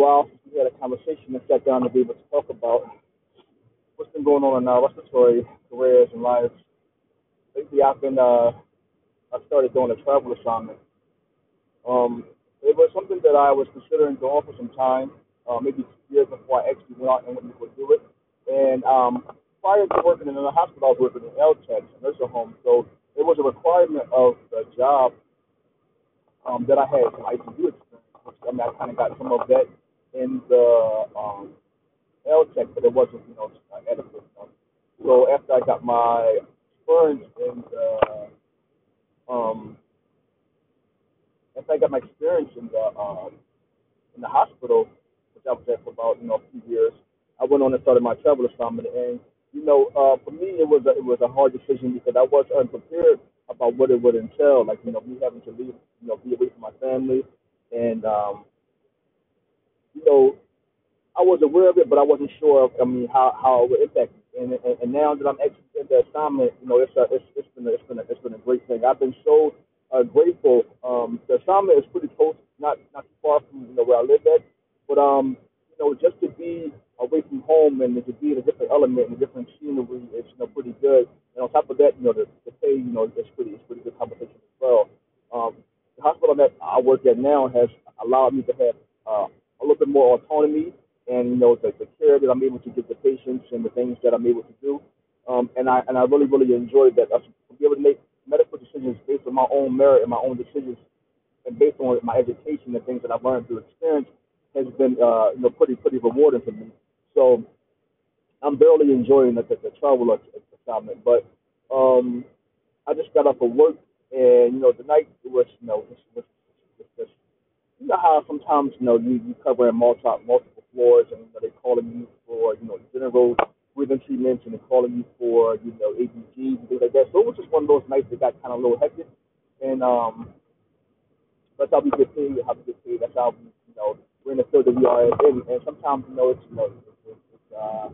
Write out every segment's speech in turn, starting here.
while we had a conversation and sat down to be able to talk about what's been going on in our respiratory careers and lives. Lately, I've been uh, I started doing a travel assignment. Um, it was something that I was considering doing for some time, uh, maybe two years before I actually went out and went to do it. And um, prior to working in the hospital, I was working in LTACs, a nursing home. So it was a requirement of the job um, that I had some ICU experience. I mean, I kind of got some of that in the um, LTAC, but it wasn't, you know, adequate. enough. So after I got my experience in the um, after I got my experience in the um, in the hospital, which I was there for about you know a few years, I went on and started my travel assignment. And you know, uh, for me, it was a, it was a hard decision because I was unprepared about what it would entail. Like you know, me having to leave, you know, be away from my family, and um, you know, I was aware of it, but I wasn't sure. Of, I mean, how how it would impact. And, and and now that I'm actually in the assignment, you know, it's a, it's it's been a, it's been a, it's been a great thing. I've been so uh, grateful. Um, the assignment is pretty close, not not too far from you know where I live at, but um, you know, just to be away from home and to be in a different element and a different scenery is you know pretty good. And on top of that, you know, the, the pay, you know, it's pretty it's pretty good compensation as well. Um, the hospital that I work at now has allowed me to have uh, a little bit more autonomy and you know the, the care that I'm able to give the patients and the things that I'm able to do. Um, and I and I really really enjoyed that. I should be able to make medical decisions based on my own merit and my own decisions and based on my education and things that I've learned through experience has been uh, you know pretty pretty rewarding for me. So I'm barely enjoying the, the, the travel assignment, but um, I just got up for work and you know the night was you know was, was, was just you know how sometimes you know you you covering multiple multiple floors and you know, they're calling you for you know general breathing treatments and they're calling you for you know ABGs and things like that. So it was just one of those nights that got kind of a little hectic, and um, that's how we get paid. How we get paid. That's how we you know we're in the field that we are in, and sometimes you know it's you know it's, it's, it's uh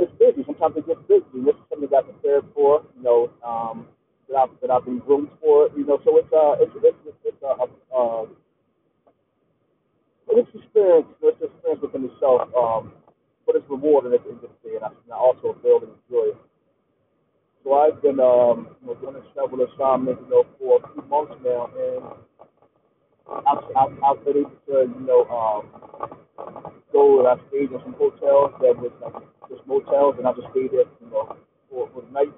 it's busy. Sometimes it gets busy. And this is something that I prepared for, you know, um, that I've that I've been groomed for, you know. So it's uh it's it's it's, it's a, a, uh it's experience, it's experience within itself, um, but it's rewarding of the day, and I, and I also thoroughly enjoy it. So I've been um, you know, doing this travel assignment, you know, for a few months now, and I've, I've, been able to, you know, um, go and I stayed in some hotels that was like just motels, and I just stayed there, you know, for, for the night.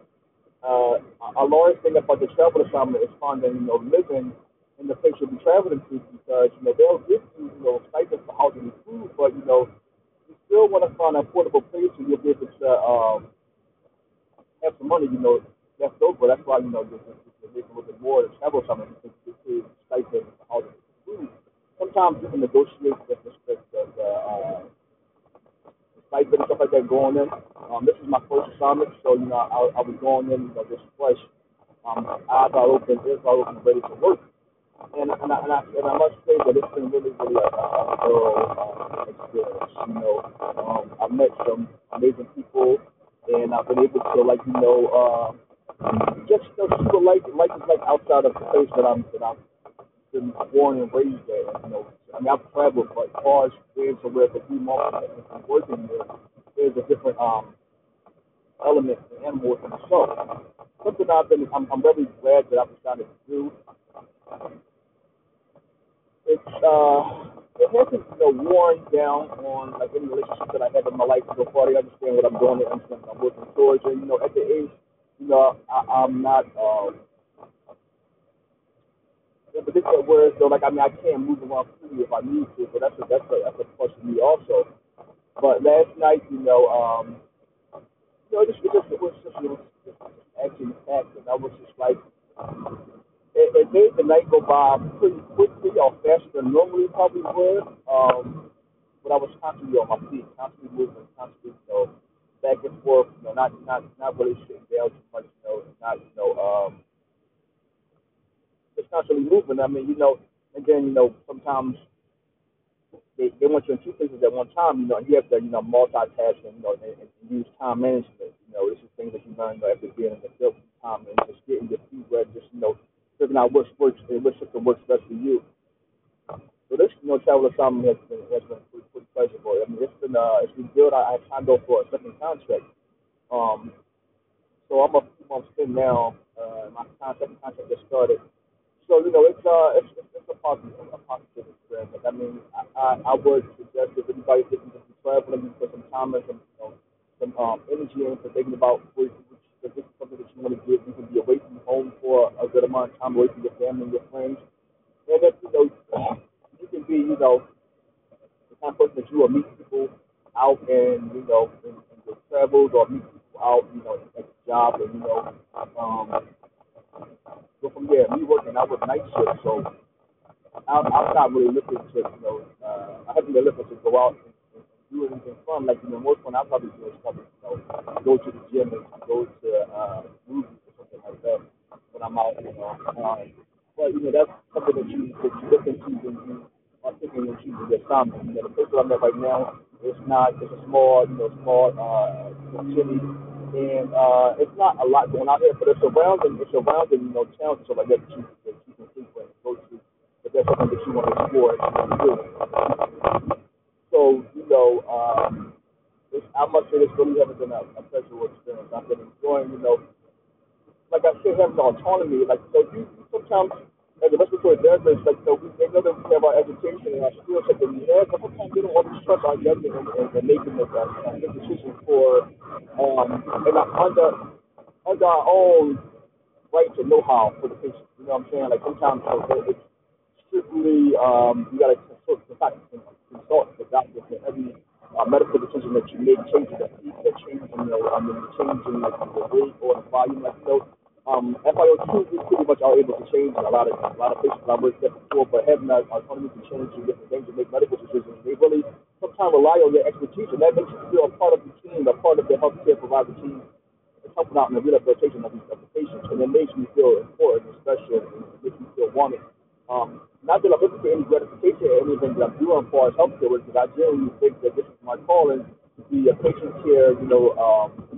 Uh, a large thing about the travel assignment is finding, you know, living in the place you'll be traveling to because, you know, they'll give you, you know, stipends for housing and food, but, you know, still want to find an affordable place where you'll be able to um, have some money, you know, left over. That's why, you know, you're, making a little bit more to travel because you get paid stipends housing and food. Sometimes you can negotiate the, the, the, the, the uh, stipend and stuff like that going in. Um, this is my first assignment, so you know I, I was going in, you know, just fresh. Um, eyes are open, ears are open, ready to work. And and I, and I, and I must say that it's been really, really a, thorough experience. You know, um, I've met some amazing people, and I've been able to, like, you know, uh, just you know, see what life, life is like outside of the place that I'm that I'm been born and raised there. You know, I mean, I've traveled but far as being to where the few months and working there, there's a different um element to animal within itself. Something I've been, I'm, I'm very glad that I've decided to do. It's uh, it hasn't you know worn down on like any relationship that I had in my life so far. They understand what I'm doing. They understand I'm working towards. And you know, at the age, you know, I, I'm not. Um, in particular words though, like I mean I can't move around freely if I need to, so that's a that's a that's a plus for me also. But last night, you know, um, you know, just it just it was just it was just action packed and I was just like it, it made the night go by pretty quickly or faster than normally probably would. Um but I was constantly on my feet, constantly moving, constantly, you know, back and forth, you know, not not not really sitting down too much, you know, not, you know, um just constantly moving. I mean, you know, and then, you know, sometimes they, they want you in two places at one time, you know, and you have to, you know, multitask and, you know, and, and use time management. You know, this is things that you learn you know, after being in the field time and just getting your feet wet, just, you know, figuring out what works and what system works best for you. So this you know, travel assignment has been has been pretty, pretty pleasurable. I mean, it's been uh, it's been good. I, I signed up for a second contract. Um, so I'm a few months in now. Uh, my contract contract just started. So you know, it's uh, it's, it's, a positive, a positive experience. Like, I mean, I, I, I would suggest if anybody's thinking of traveling for some time and some, you know, some um, energy into thinking about which, which, if this is something that you want to get, you can be away home for a good amount of time, away from your family and your friends, and that you know, you can be, you know, the kind of person that you will meet people out and you know in, in your travels or meet people out, you know, at the job and you know, um, go from there. Me working, I was night shift, so I'm, I'm not really looking to, you know, uh, I haven't been looking to go out and, and do anything fun. Like, you know, most fun I probably do is probably, you know, go to the gym and go to uh, movies or something like that when I'm out, you know. Um, but, you know, that's something that you, that you look into when you are thinking and choosing your assignment. You know, the place that I'm at right now, it's not, it's a small, you know, small, uh, city. And uh, it's not a lot going out here, but it's surrounding, it's surrounding, you know, towns and stuff like that that you, that you can frequent go to if that's something that you want to explore and you want to do. So, you know, um, this, I must say this really has been a, a pleasurable experience. I've been enjoying, you know, like I said, having the autonomy. Like, so you sometimes, as a respiratory therapist, like, so we, they know that we have our education and our skill set that have, but sometimes they don't always trust our judgment and, and, and making this uh, decisions for, um, and under, under our own right to know how for the patient. You know what I'm saying? Like sometimes you it's strictly um, you got to consult the fact consult the doctor for every uh, medical decision that you make, changing the heat, the changing you know, I mean, changing like the weight or the volume, like so. Um, FiO2, we pretty much are able to change a lot of a lot of patients I've worked with before, but having that autonomy to change and different things to make medical decisions, they really sometimes rely on your expertise, and that makes you feel a part of the team, a part of the healthcare provider team it's helping out in the rehabilitation of these, the patients, and it makes me feel important and special, and makes me feel wanted. Um, not that I'm looking for any gratification or anything that I'm doing as healthcare work, because I genuinely think that this is my calling to be a patient care, you know, um,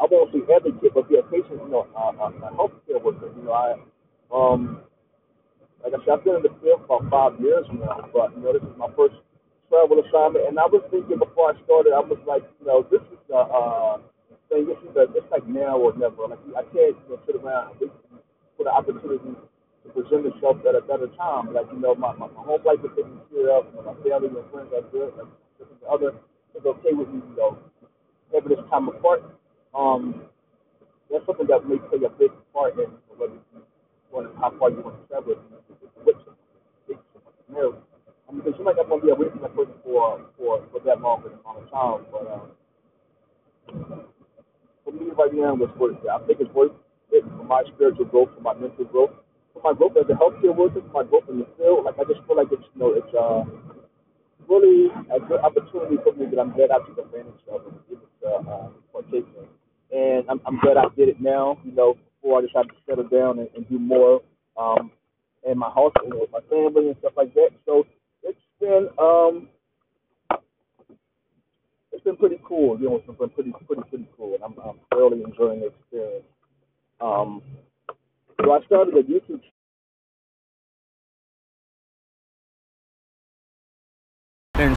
I won't say advocate, but be a patient, you know, uh, a, a healthcare worker. You know, I, um, like I said, I've been in the field for about five years now, but you know, this is my first travel assignment, and I was thinking before I started, I was like, you know, this is the uh, thing. This is the, it's like now or never. Like I can't you know, sit around and wait for the opportunity to present itself at a better time. Like you know, my my, my home life is taken care of, you know, my family and friends are good. Like this is the other is okay with me, you know, having this time apart. Um, that's something that may play a big part in whether you want to, how far you want to travel. Know, I mean, because you might not want to be away from that person for for for that long amount of time. But um, for me right now, it's worth it. I think it's worth it for my spiritual growth, for my mental growth, for my growth as a healthcare worker, for my growth in the field. Like I just feel like it's you know it's uh really a good opportunity for me that I'm glad I took advantage of and able to uh, partake in. And I'm, I'm glad I did it now, you know, before I decided to settle down and, and do more um, in my house and with my family and stuff like that. So it's been um, it's been pretty cool. You know, it's been pretty pretty pretty cool, and I'm, I'm thoroughly enjoying the experience. Um, so I started a YouTube